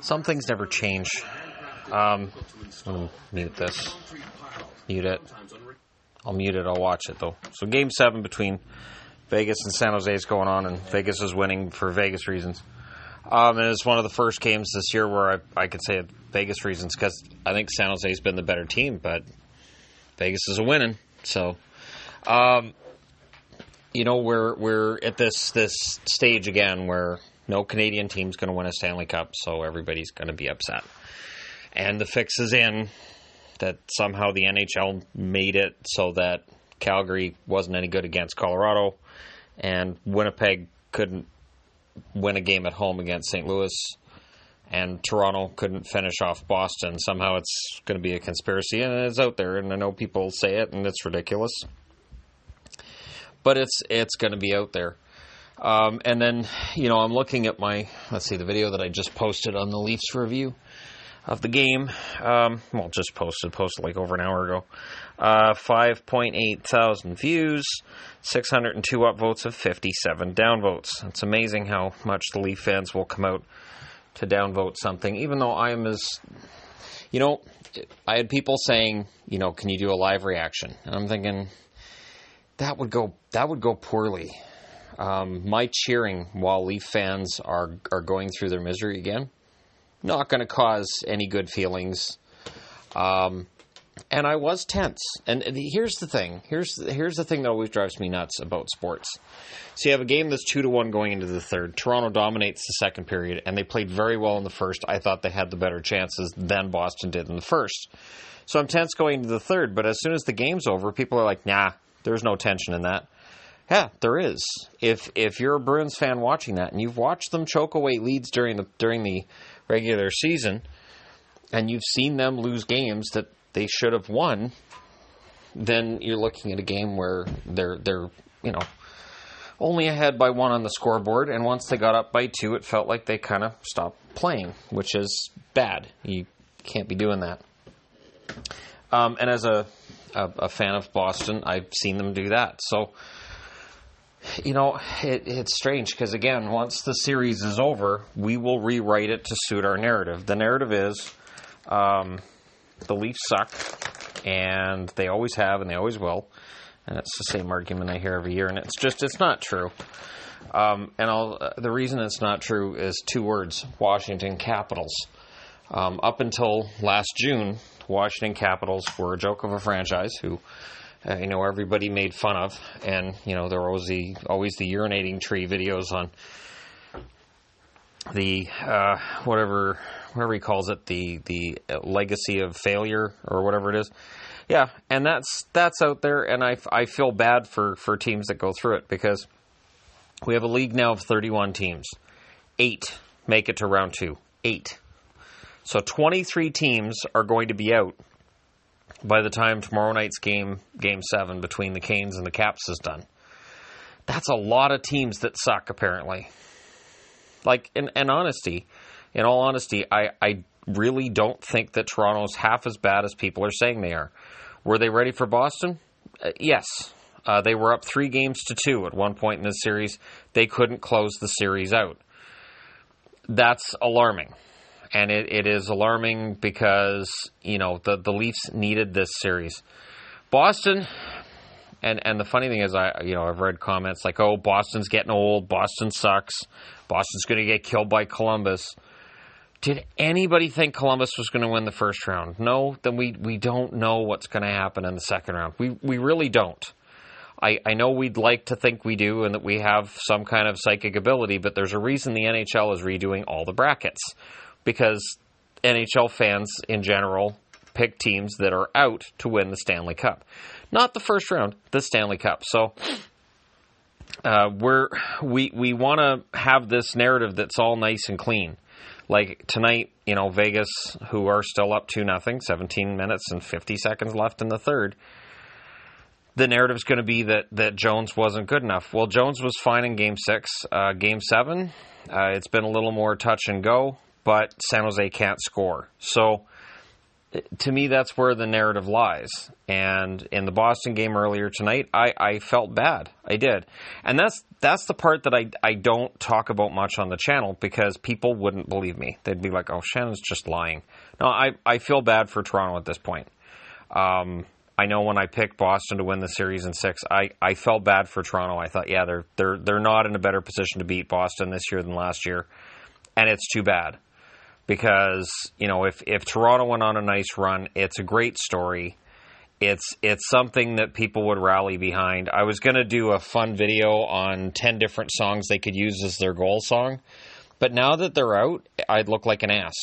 some things never change. Um, gonna mute this. Mute it. I'll mute it. I'll watch it though. So game seven between Vegas and San Jose is going on, and Vegas is winning for Vegas reasons. Um, and it's one of the first games this year where I, I could say Vegas reasons because I think San Jose's been the better team, but Vegas is a winning. So, um, you know, we're we're at this this stage again where no Canadian team's going to win a Stanley Cup, so everybody's going to be upset. And the fix is in that somehow the NHL made it so that Calgary wasn't any good against Colorado, and Winnipeg couldn't win a game at home against St. Louis, and Toronto couldn't finish off Boston. Somehow it's going to be a conspiracy, and it's out there, and I know people say it, and it's ridiculous, but it's it's going to be out there. Um, and then, you know, I'm looking at my let's see the video that I just posted on the Leafs review of the game. Um, well, just posted, posted like over an hour ago. Uh, 5.8 thousand views, 602 upvotes of 57 downvotes. It's amazing how much the Leaf fans will come out to downvote something, even though I am as, you know, I had people saying, you know, can you do a live reaction? And I'm thinking that would go that would go poorly. Um, my cheering while Leaf fans are are going through their misery again not going to cause any good feelings. Um, and I was tense. And here's the thing. Here's here's the thing that always drives me nuts about sports. So you have a game that's two to one going into the third. Toronto dominates the second period, and they played very well in the first. I thought they had the better chances than Boston did in the first. So I'm tense going into the third. But as soon as the game's over, people are like, "Nah, there's no tension in that." Yeah, there is. If if you're a Bruins fan watching that, and you've watched them choke away leads during the during the regular season, and you've seen them lose games that they should have won, then you're looking at a game where they're they're you know only ahead by one on the scoreboard, and once they got up by two, it felt like they kind of stopped playing, which is bad. You can't be doing that. Um, and as a, a, a fan of Boston, I've seen them do that. So you know, it, it's strange because, again, once the series is over, we will rewrite it to suit our narrative. The narrative is um, the Leafs suck, and they always have, and they always will. And it's the same argument I hear every year, and it's just, it's not true. Um, and uh, the reason it's not true is two words Washington Capitals. Um, up until last June, Washington Capitals were a joke of a franchise who uh, you know everybody made fun of, and you know there always the always the urinating tree videos on the uh, whatever whatever he calls it the the legacy of failure or whatever it is. Yeah, and that's that's out there, and I, I feel bad for for teams that go through it because we have a league now of 31 teams. Eight make it to round two. Eight. So 23 teams are going to be out by the time tomorrow night's game, game seven between the Canes and the Caps is done. That's a lot of teams that suck, apparently. Like, in, in honesty, in all honesty, I, I really don't think that Toronto's half as bad as people are saying they are. Were they ready for Boston? Uh, yes. Uh, they were up three games to two at one point in this series. They couldn't close the series out. That's alarming and it, it is alarming because you know the the Leafs needed this series. Boston, and and the funny thing is, I you know I've read comments like, "Oh, Boston's getting old. Boston sucks. Boston's going to get killed by Columbus." Did anybody think Columbus was going to win the first round? No. Then we we don't know what's going to happen in the second round. We we really don't. I, I know we'd like to think we do and that we have some kind of psychic ability, but there's a reason the NHL is redoing all the brackets because NHL fans in general pick teams that are out to win the Stanley Cup. Not the first round, the Stanley Cup. So uh, we're we we want to have this narrative that's all nice and clean. Like tonight, you know, Vegas, who are still up to nothing, 17 minutes and 50 seconds left in the third. The narrative is going to be that that Jones wasn't good enough. Well, Jones was fine in Game Six. Uh, game Seven, uh, it's been a little more touch and go but San Jose can't score. So to me, that's where the narrative lies. And in the Boston game earlier tonight, I, I felt bad. I did, and that's that's the part that I I don't talk about much on the channel because people wouldn't believe me. They'd be like, "Oh, Shannon's just lying." No, I I feel bad for Toronto at this point. Um, I know when I picked Boston to win the series in six, I, I felt bad for Toronto. I thought, yeah, they're they're they're not in a better position to beat Boston this year than last year, and it's too bad because you know if if Toronto went on a nice run, it's a great story. It's it's something that people would rally behind. I was going to do a fun video on ten different songs they could use as their goal song, but now that they're out, I'd look like an ass.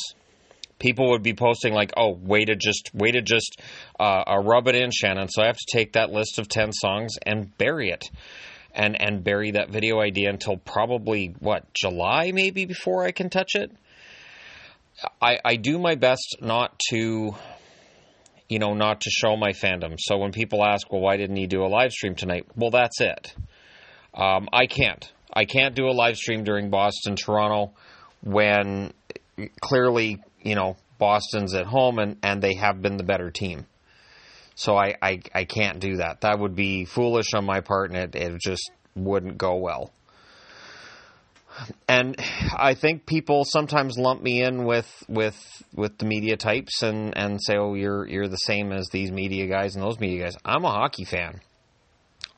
People would be posting like, "Oh, way to just way to just uh, uh, rub it in, Shannon." So I have to take that list of ten songs and bury it and and bury that video idea until probably what July maybe before I can touch it. I, I do my best not to, you know, not to show my fandom. So when people ask, well, why didn't he do a live stream tonight? Well, that's it. Um, I can't. I can't do a live stream during Boston Toronto when clearly, you know, Boston's at home and, and they have been the better team. So I, I, I can't do that. That would be foolish on my part and it, it just wouldn't go well and I think people sometimes lump me in with with with the media types and and say, "Oh, you're you're the same as these media guys and those media guys." I'm a hockey fan.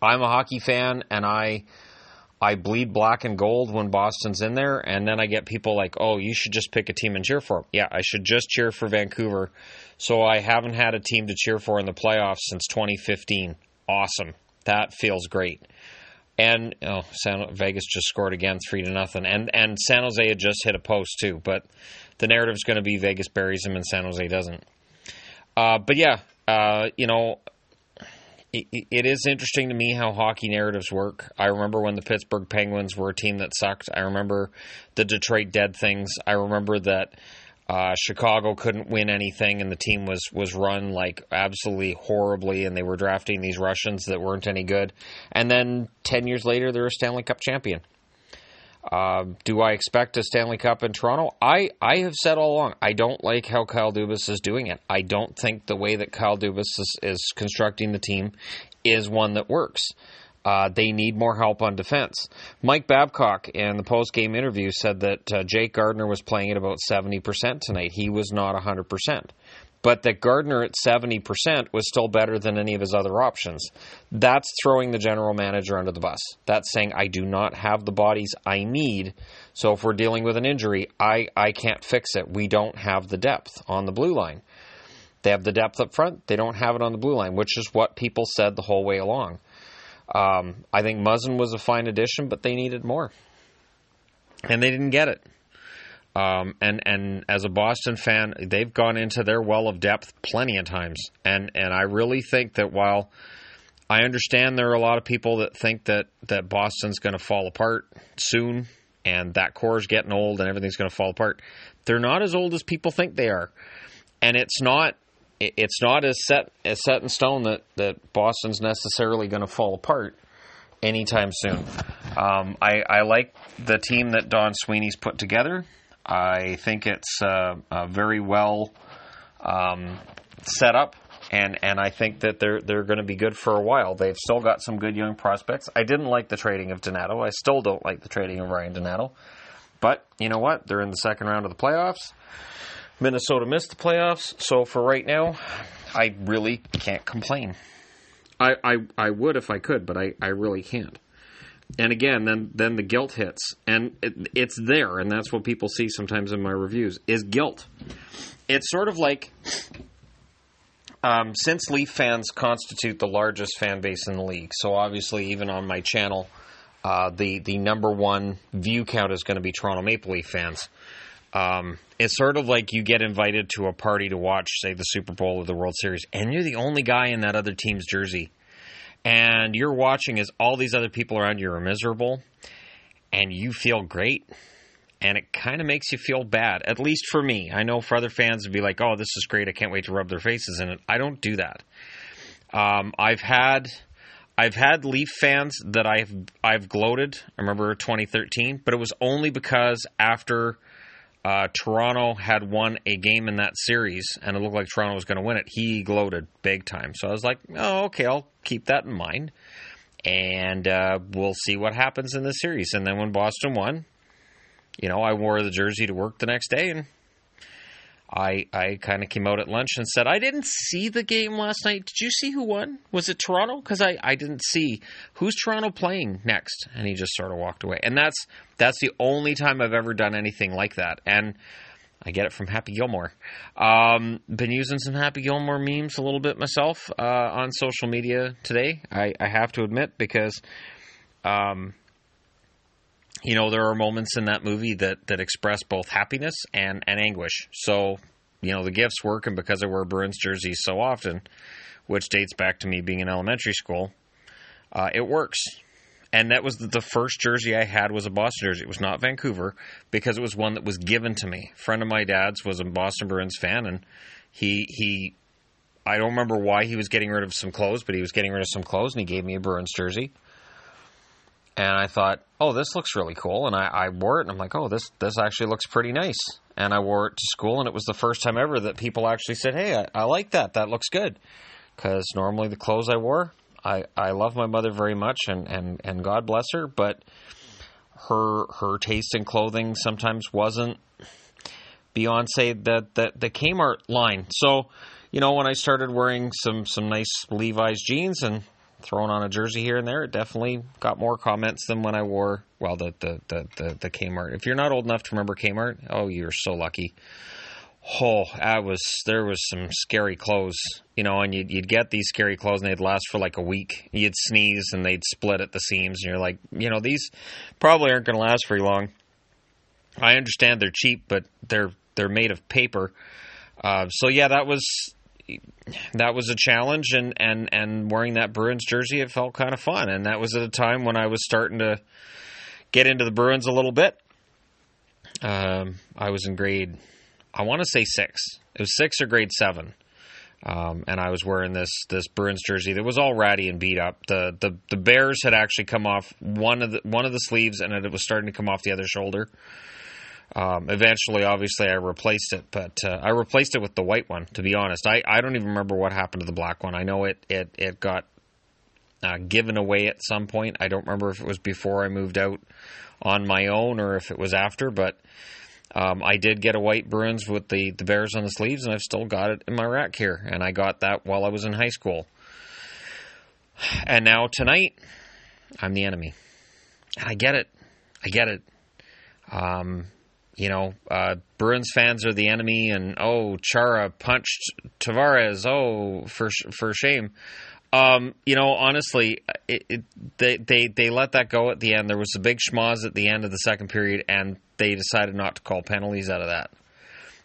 I'm a hockey fan, and I I bleed black and gold when Boston's in there, and then I get people like, "Oh, you should just pick a team and cheer for." Yeah, I should just cheer for Vancouver. So I haven't had a team to cheer for in the playoffs since 2015. Awesome. That feels great and oh, San, Vegas just scored again, three to nothing, and and San Jose had just hit a post too. But the narrative is going to be Vegas buries him and San Jose doesn't. Uh, but yeah, uh, you know, it, it is interesting to me how hockey narratives work. I remember when the Pittsburgh Penguins were a team that sucked. I remember the Detroit Dead things. I remember that uh, Chicago couldn't win anything, and the team was was run like absolutely horribly, and they were drafting these Russians that weren't any good. And then ten years later, they're a Stanley Cup champion. Uh, do I expect a Stanley Cup in Toronto? I, I have said all along I don't like how Kyle Dubas is doing it. I don't think the way that Kyle Dubas is, is constructing the team is one that works. Uh, they need more help on defense. Mike Babcock in the post game interview said that uh, Jake Gardiner was playing at about 70% tonight. He was not 100%. But that Gardiner at 70% was still better than any of his other options. That's throwing the general manager under the bus. That's saying, I do not have the bodies I need. So if we're dealing with an injury, I, I can't fix it. We don't have the depth on the blue line. They have the depth up front, they don't have it on the blue line, which is what people said the whole way along. Um, I think Muzzin was a fine addition, but they needed more, and they didn't get it. Um, and and as a Boston fan, they've gone into their well of depth plenty of times, and and I really think that while I understand there are a lot of people that think that that Boston's going to fall apart soon, and that core is getting old, and everything's going to fall apart. They're not as old as people think they are, and it's not it's not as set as set in stone that, that Boston's necessarily going to fall apart anytime soon. Um, I, I, like the team that Don Sweeney's put together. I think it's uh, uh, very well um, set up, and, and I think that they're they're going to be good for a while. They've still got some good young prospects. I didn't like the trading of Donato. I still don't like the trading of Ryan Donato. But you know what? They're in the second round of the playoffs. Minnesota missed the playoffs, so for right now, I really can't complain. I, I, I would if I could, but I, I really can't. And again, then then the guilt hits, and it, it's there, and that's what people see sometimes in my reviews is guilt. It's sort of like um, since Leaf fans constitute the largest fan base in the league, so obviously even on my channel, uh, the the number one view count is going to be Toronto Maple Leaf fans. Um, it's sort of like you get invited to a party to watch, say, the Super Bowl or the World Series, and you're the only guy in that other team's jersey. And you're watching as all these other people around you are miserable, and you feel great. And it kind of makes you feel bad, at least for me. I know for other fans, would be like, oh, this is great. I can't wait to rub their faces in it. I don't do that. Um, I've had. I've had Leaf fans that I've I've gloated. I remember 2013, but it was only because after uh, Toronto had won a game in that series and it looked like Toronto was going to win it, he gloated big time. So I was like, oh, okay, I'll keep that in mind. And uh, we'll see what happens in this series. And then when Boston won, you know, I wore the jersey to work the next day and I I kind of came out at lunch and said, I didn't see the game last night. Did you see who won? Was it Toronto? Because I, I didn't see who's Toronto playing next. And he just sort of walked away. And that's that's the only time I've ever done anything like that. And I get it from Happy Gilmore. Um, been using some Happy Gilmore memes a little bit myself uh, on social media today. I, I have to admit because. Um, you know, there are moments in that movie that, that express both happiness and, and anguish. So, you know, the gifts work, and because I wear Bruins jerseys so often, which dates back to me being in elementary school, uh, it works. And that was the, first jersey I had was a Boston jersey. It was not Vancouver because it was one that was given to me. A friend of my dad's was a Boston Bruins fan, and he he I don't remember why he was getting rid of some clothes, but he was getting rid of some clothes, and he gave me a Bruins jersey and I thought, oh, this looks really cool. And I, I, wore it, and I'm like, oh, this this actually looks pretty nice. And I wore it to school, and it was the first time ever that people actually said, hey, I, I like that. That looks good. Because normally the clothes I wore, I, I love my mother very much, and, and, and God bless her, but her her taste in clothing sometimes wasn't beyond say the, the the Kmart line. So, you know, when I started wearing some some nice Levi's jeans and throwing on a jersey here and there, it definitely got more comments than when I wore well the the the the, the Kmart. If you're not old enough to remember Kmart, oh, you're so lucky. Oh, I was there was some scary clothes, you know, and you'd, you'd get these scary clothes and they'd last for like a week. You'd sneeze and they'd split at the seams, and you're like, you know, these probably aren't going to last very long. I understand they're cheap, but they're they're made of paper. Uh, so yeah, that was that was a challenge, and and and wearing that Bruins jersey, it felt kind of fun, and that was at a time when I was starting to get into the Bruins a little bit. Um, I was in grade, I want to say six. It was six or grade seven. Um, and I was wearing this this Bruins jersey that was all ratty and beat up. The the the Bears had actually come off one of the one of the sleeves, and it was starting to come off the other shoulder. Um, eventually, obviously, I replaced it, but uh, I replaced it with the white one. To be honest, I, I don't even remember what happened to the black one. I know it it it got uh, given away at some point. I don't remember if it was before I moved out on my own or if it was after, but um, I did get a white Bruins with the the bears on the sleeves, and I've still got it in my rack here. And I got that while I was in high school. And now tonight, I'm the enemy, and I get it. I get it. Um, you know, uh, Bruins fans are the enemy, and oh, Chara punched Tavares. Oh, for for shame. Um, you know, honestly, it, it, they they they let that go at the end. There was a big schmoz at the end of the second period, and they decided not to call penalties out of that.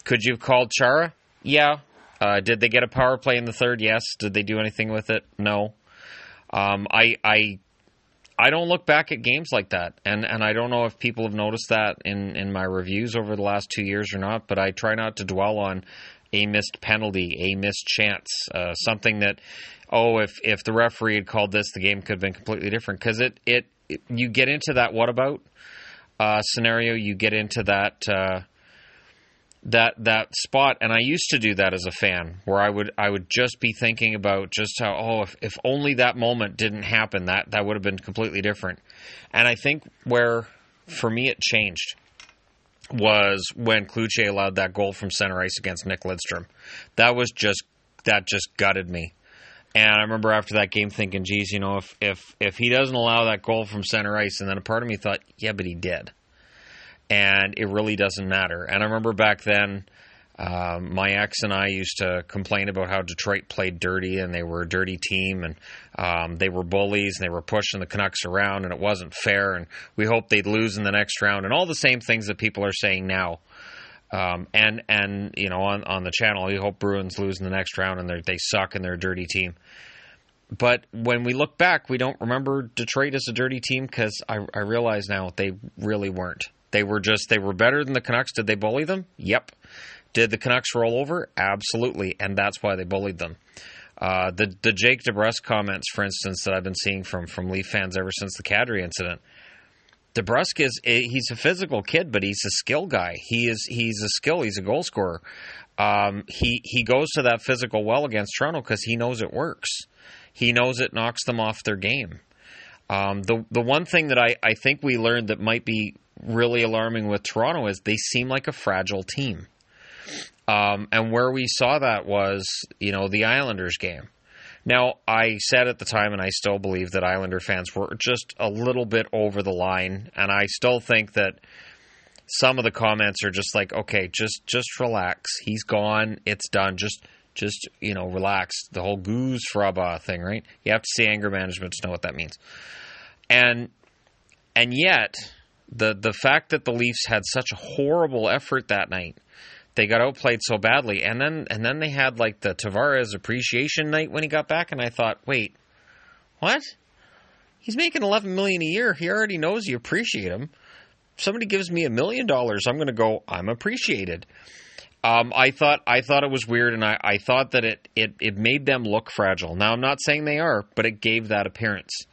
Could you have called Chara? Yeah. Uh, did they get a power play in the third? Yes. Did they do anything with it? No. Um, I I I don't look back at games like that, and and I don't know if people have noticed that in in my reviews over the last two years or not. But I try not to dwell on a missed penalty, a missed chance, uh, something that oh, if if the referee had called this, the game could have been completely different. Because it, it, it you get into that what about uh, scenario, you get into that. Uh, that that spot and I used to do that as a fan where I would I would just be thinking about just how oh if, if only that moment didn't happen that that would have been completely different. And I think where for me it changed was when Cloutier allowed that goal from center ice against Nick Lidstrom. That was just that just gutted me. And I remember after that game thinking geez you know if if if he doesn't allow that goal from center ice and then a part of me thought yeah but he did and it really doesn't matter. And I remember back then, um, my ex and I used to complain about how Detroit played dirty and they were a dirty team and um, they were bullies and they were pushing the Canucks around and it wasn't fair and we hoped they'd lose in the next round and all the same things that people are saying now. Um, and and you know on on the channel, we hope Bruins lose in the next round and they suck and they're a dirty team. But when we look back, we don't remember Detroit as a dirty team because I, I realize now they really weren't. They were just they were better than the Canucks. Did they bully them? Yep. Did the Canucks roll over? Absolutely, and that's why they bullied them. Uh, the the Jake DeBrusk comments, for instance, that I've been seeing from from Leaf fans ever since the Kadri incident. DeBrusk is he's a physical kid, but he's a skill guy. He is he's a skill. He's a goal scorer. Um, he he goes to that physical well against Toronto because he knows it works. He knows it knocks them off their game. Um, the the one thing that I, I think we learned that might be really alarming with Toronto is they seem like a fragile team. Um, and where we saw that was, you know, the Islanders game. Now, I said at the time, and I still believe that Islander fans were just a little bit over the line, and I still think that some of the comments are just like, okay, just just relax. He's gone. It's done. Just just you know, relax. The whole goose fraba thing, right? You have to see anger management to know what that means. And and yet, the the fact that the Leafs had such a horrible effort that night, they got outplayed so badly, and then and then they had like the Tavares appreciation night when he got back, and I thought, wait, what? He's making eleven million a year. He already knows you appreciate him. If somebody gives me a million dollars, I'm going to go. I'm appreciated. Um, I thought I thought it was weird, and I, I thought that it, it it made them look fragile. Now I'm not saying they are, but it gave that appearance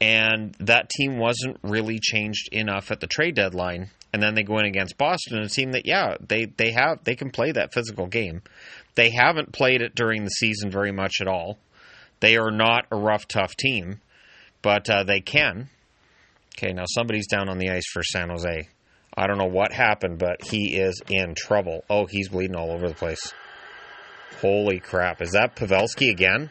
and that team wasn't really changed enough at the trade deadline. And then they go in against Boston, a team that yeah they they have they can play that physical game. They haven't played it during the season very much at all. They are not a rough, tough team, but uh, they can. Okay, now somebody's down on the ice for San Jose. I don't know what happened, but he is in trouble. Oh, he's bleeding all over the place. Holy crap. Is that Pavelski again?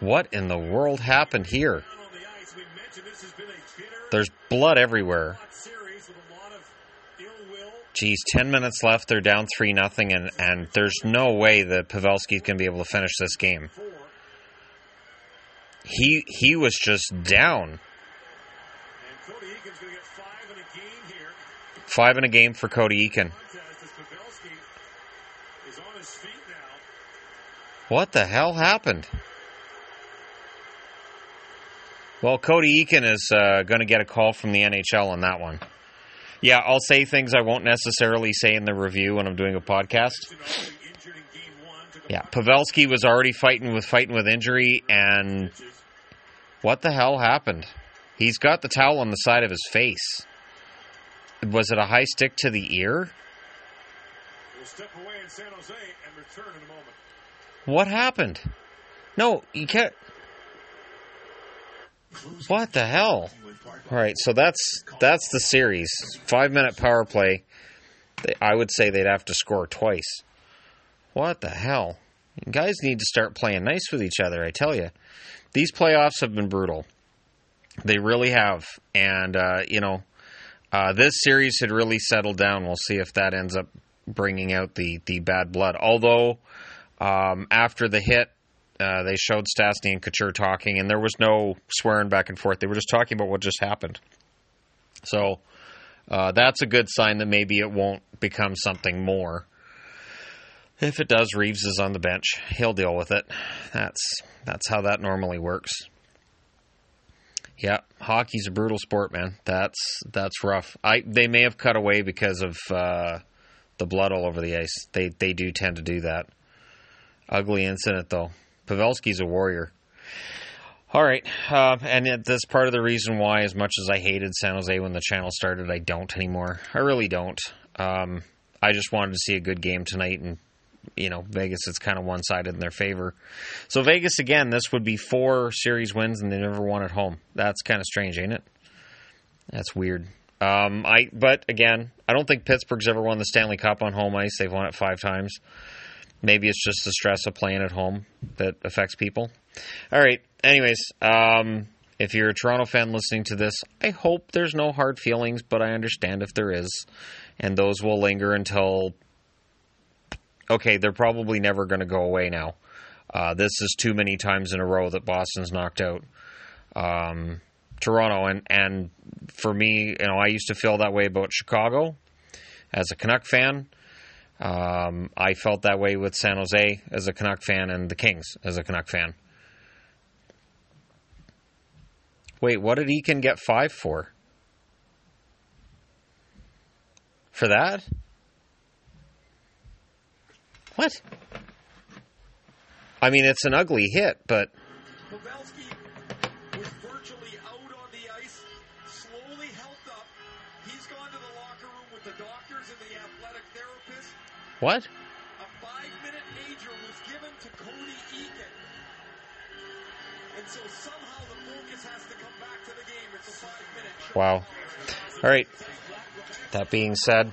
What in the world happened here? There's blood everywhere. Geez, 10 minutes left. They're down 3 nothing, and, and there's no way that Pavelski's going to be able to finish this game. He he was just down. Five in a game for Cody Eakin. What the hell happened? Well, Cody Eakin is uh, going to get a call from the NHL on that one. Yeah, I'll say things I won't necessarily say in the review when I'm doing a podcast. Yeah, Pavelski was already fighting with fighting with injury, and what the hell happened? He's got the towel on the side of his face. Was it a high stick to the ear? What happened? No, you can't. What the hell? All right, so that's that's the series. Five minute power play. I would say they'd have to score twice. What the hell? You guys need to start playing nice with each other. I tell you, these playoffs have been brutal. They really have, and uh, you know, uh, this series had really settled down. We'll see if that ends up bringing out the the bad blood. Although um, after the hit uh, they showed Stastny and Couture talking, and there was no swearing back and forth. They were just talking about what just happened. So uh, that's a good sign that maybe it won't become something more. If it does, Reaves is on the bench. He'll deal with it. That's that's how that normally works. Yeah, hockey's a brutal sport, man. That's that's rough. I they may have cut away because of uh, the blood all over the ice. They they do tend to do that. Ugly incident though. Pavelski's a warrior. All right, uh, and that's part of the reason why, as much as I hated San Jose when the channel started, I don't anymore. I really don't. Um, I just wanted to see a good game tonight, and you know, Vegas is kind of one sided in their favor. So Vegas again, this would be four series wins, and they never won at home. That's kind of strange, ain't it? That's weird. Um, I but again, I don't think Pittsburgh's ever won the Stanley Cup on home ice. They've won it five times. Maybe it's just the stress of playing at home that affects people. All right. Anyways, um, if you're a Toronto fan listening to this, I hope there's no hard feelings, but I understand if there is. And those will linger until. Okay, they're probably never going to go away now. Uh, this is too many times in a row that Boston's knocked out um, Toronto, and and for me, you know, I used to feel that way about Chicago as a Canuck fan. Um, I felt that way with San Jose as a Canuck fan and the Kings as a Canuck fan. Wait, what did Eakin get five for? For that? What? I mean, it's an ugly hit, but. Doctors and the athletic therapist. What? A five-minute major was given to Cody Eakin. And so somehow the focus has to come back to the game. It's a five-minute. Wow. All right. That being said,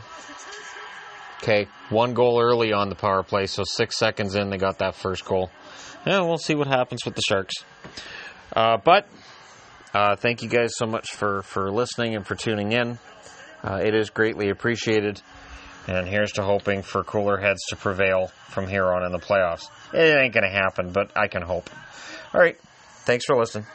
okay, one goal early on the power play, so six seconds in, they got that first goal. Yeah, we'll see what happens with the Sharks. Uh, but uh, thank you guys so much for, for listening and for tuning in. Uh, it is greatly appreciated. And here's to hoping for cooler heads to prevail from here on in the playoffs. It ain't going to happen, but I can hope. All right. Thanks for listening.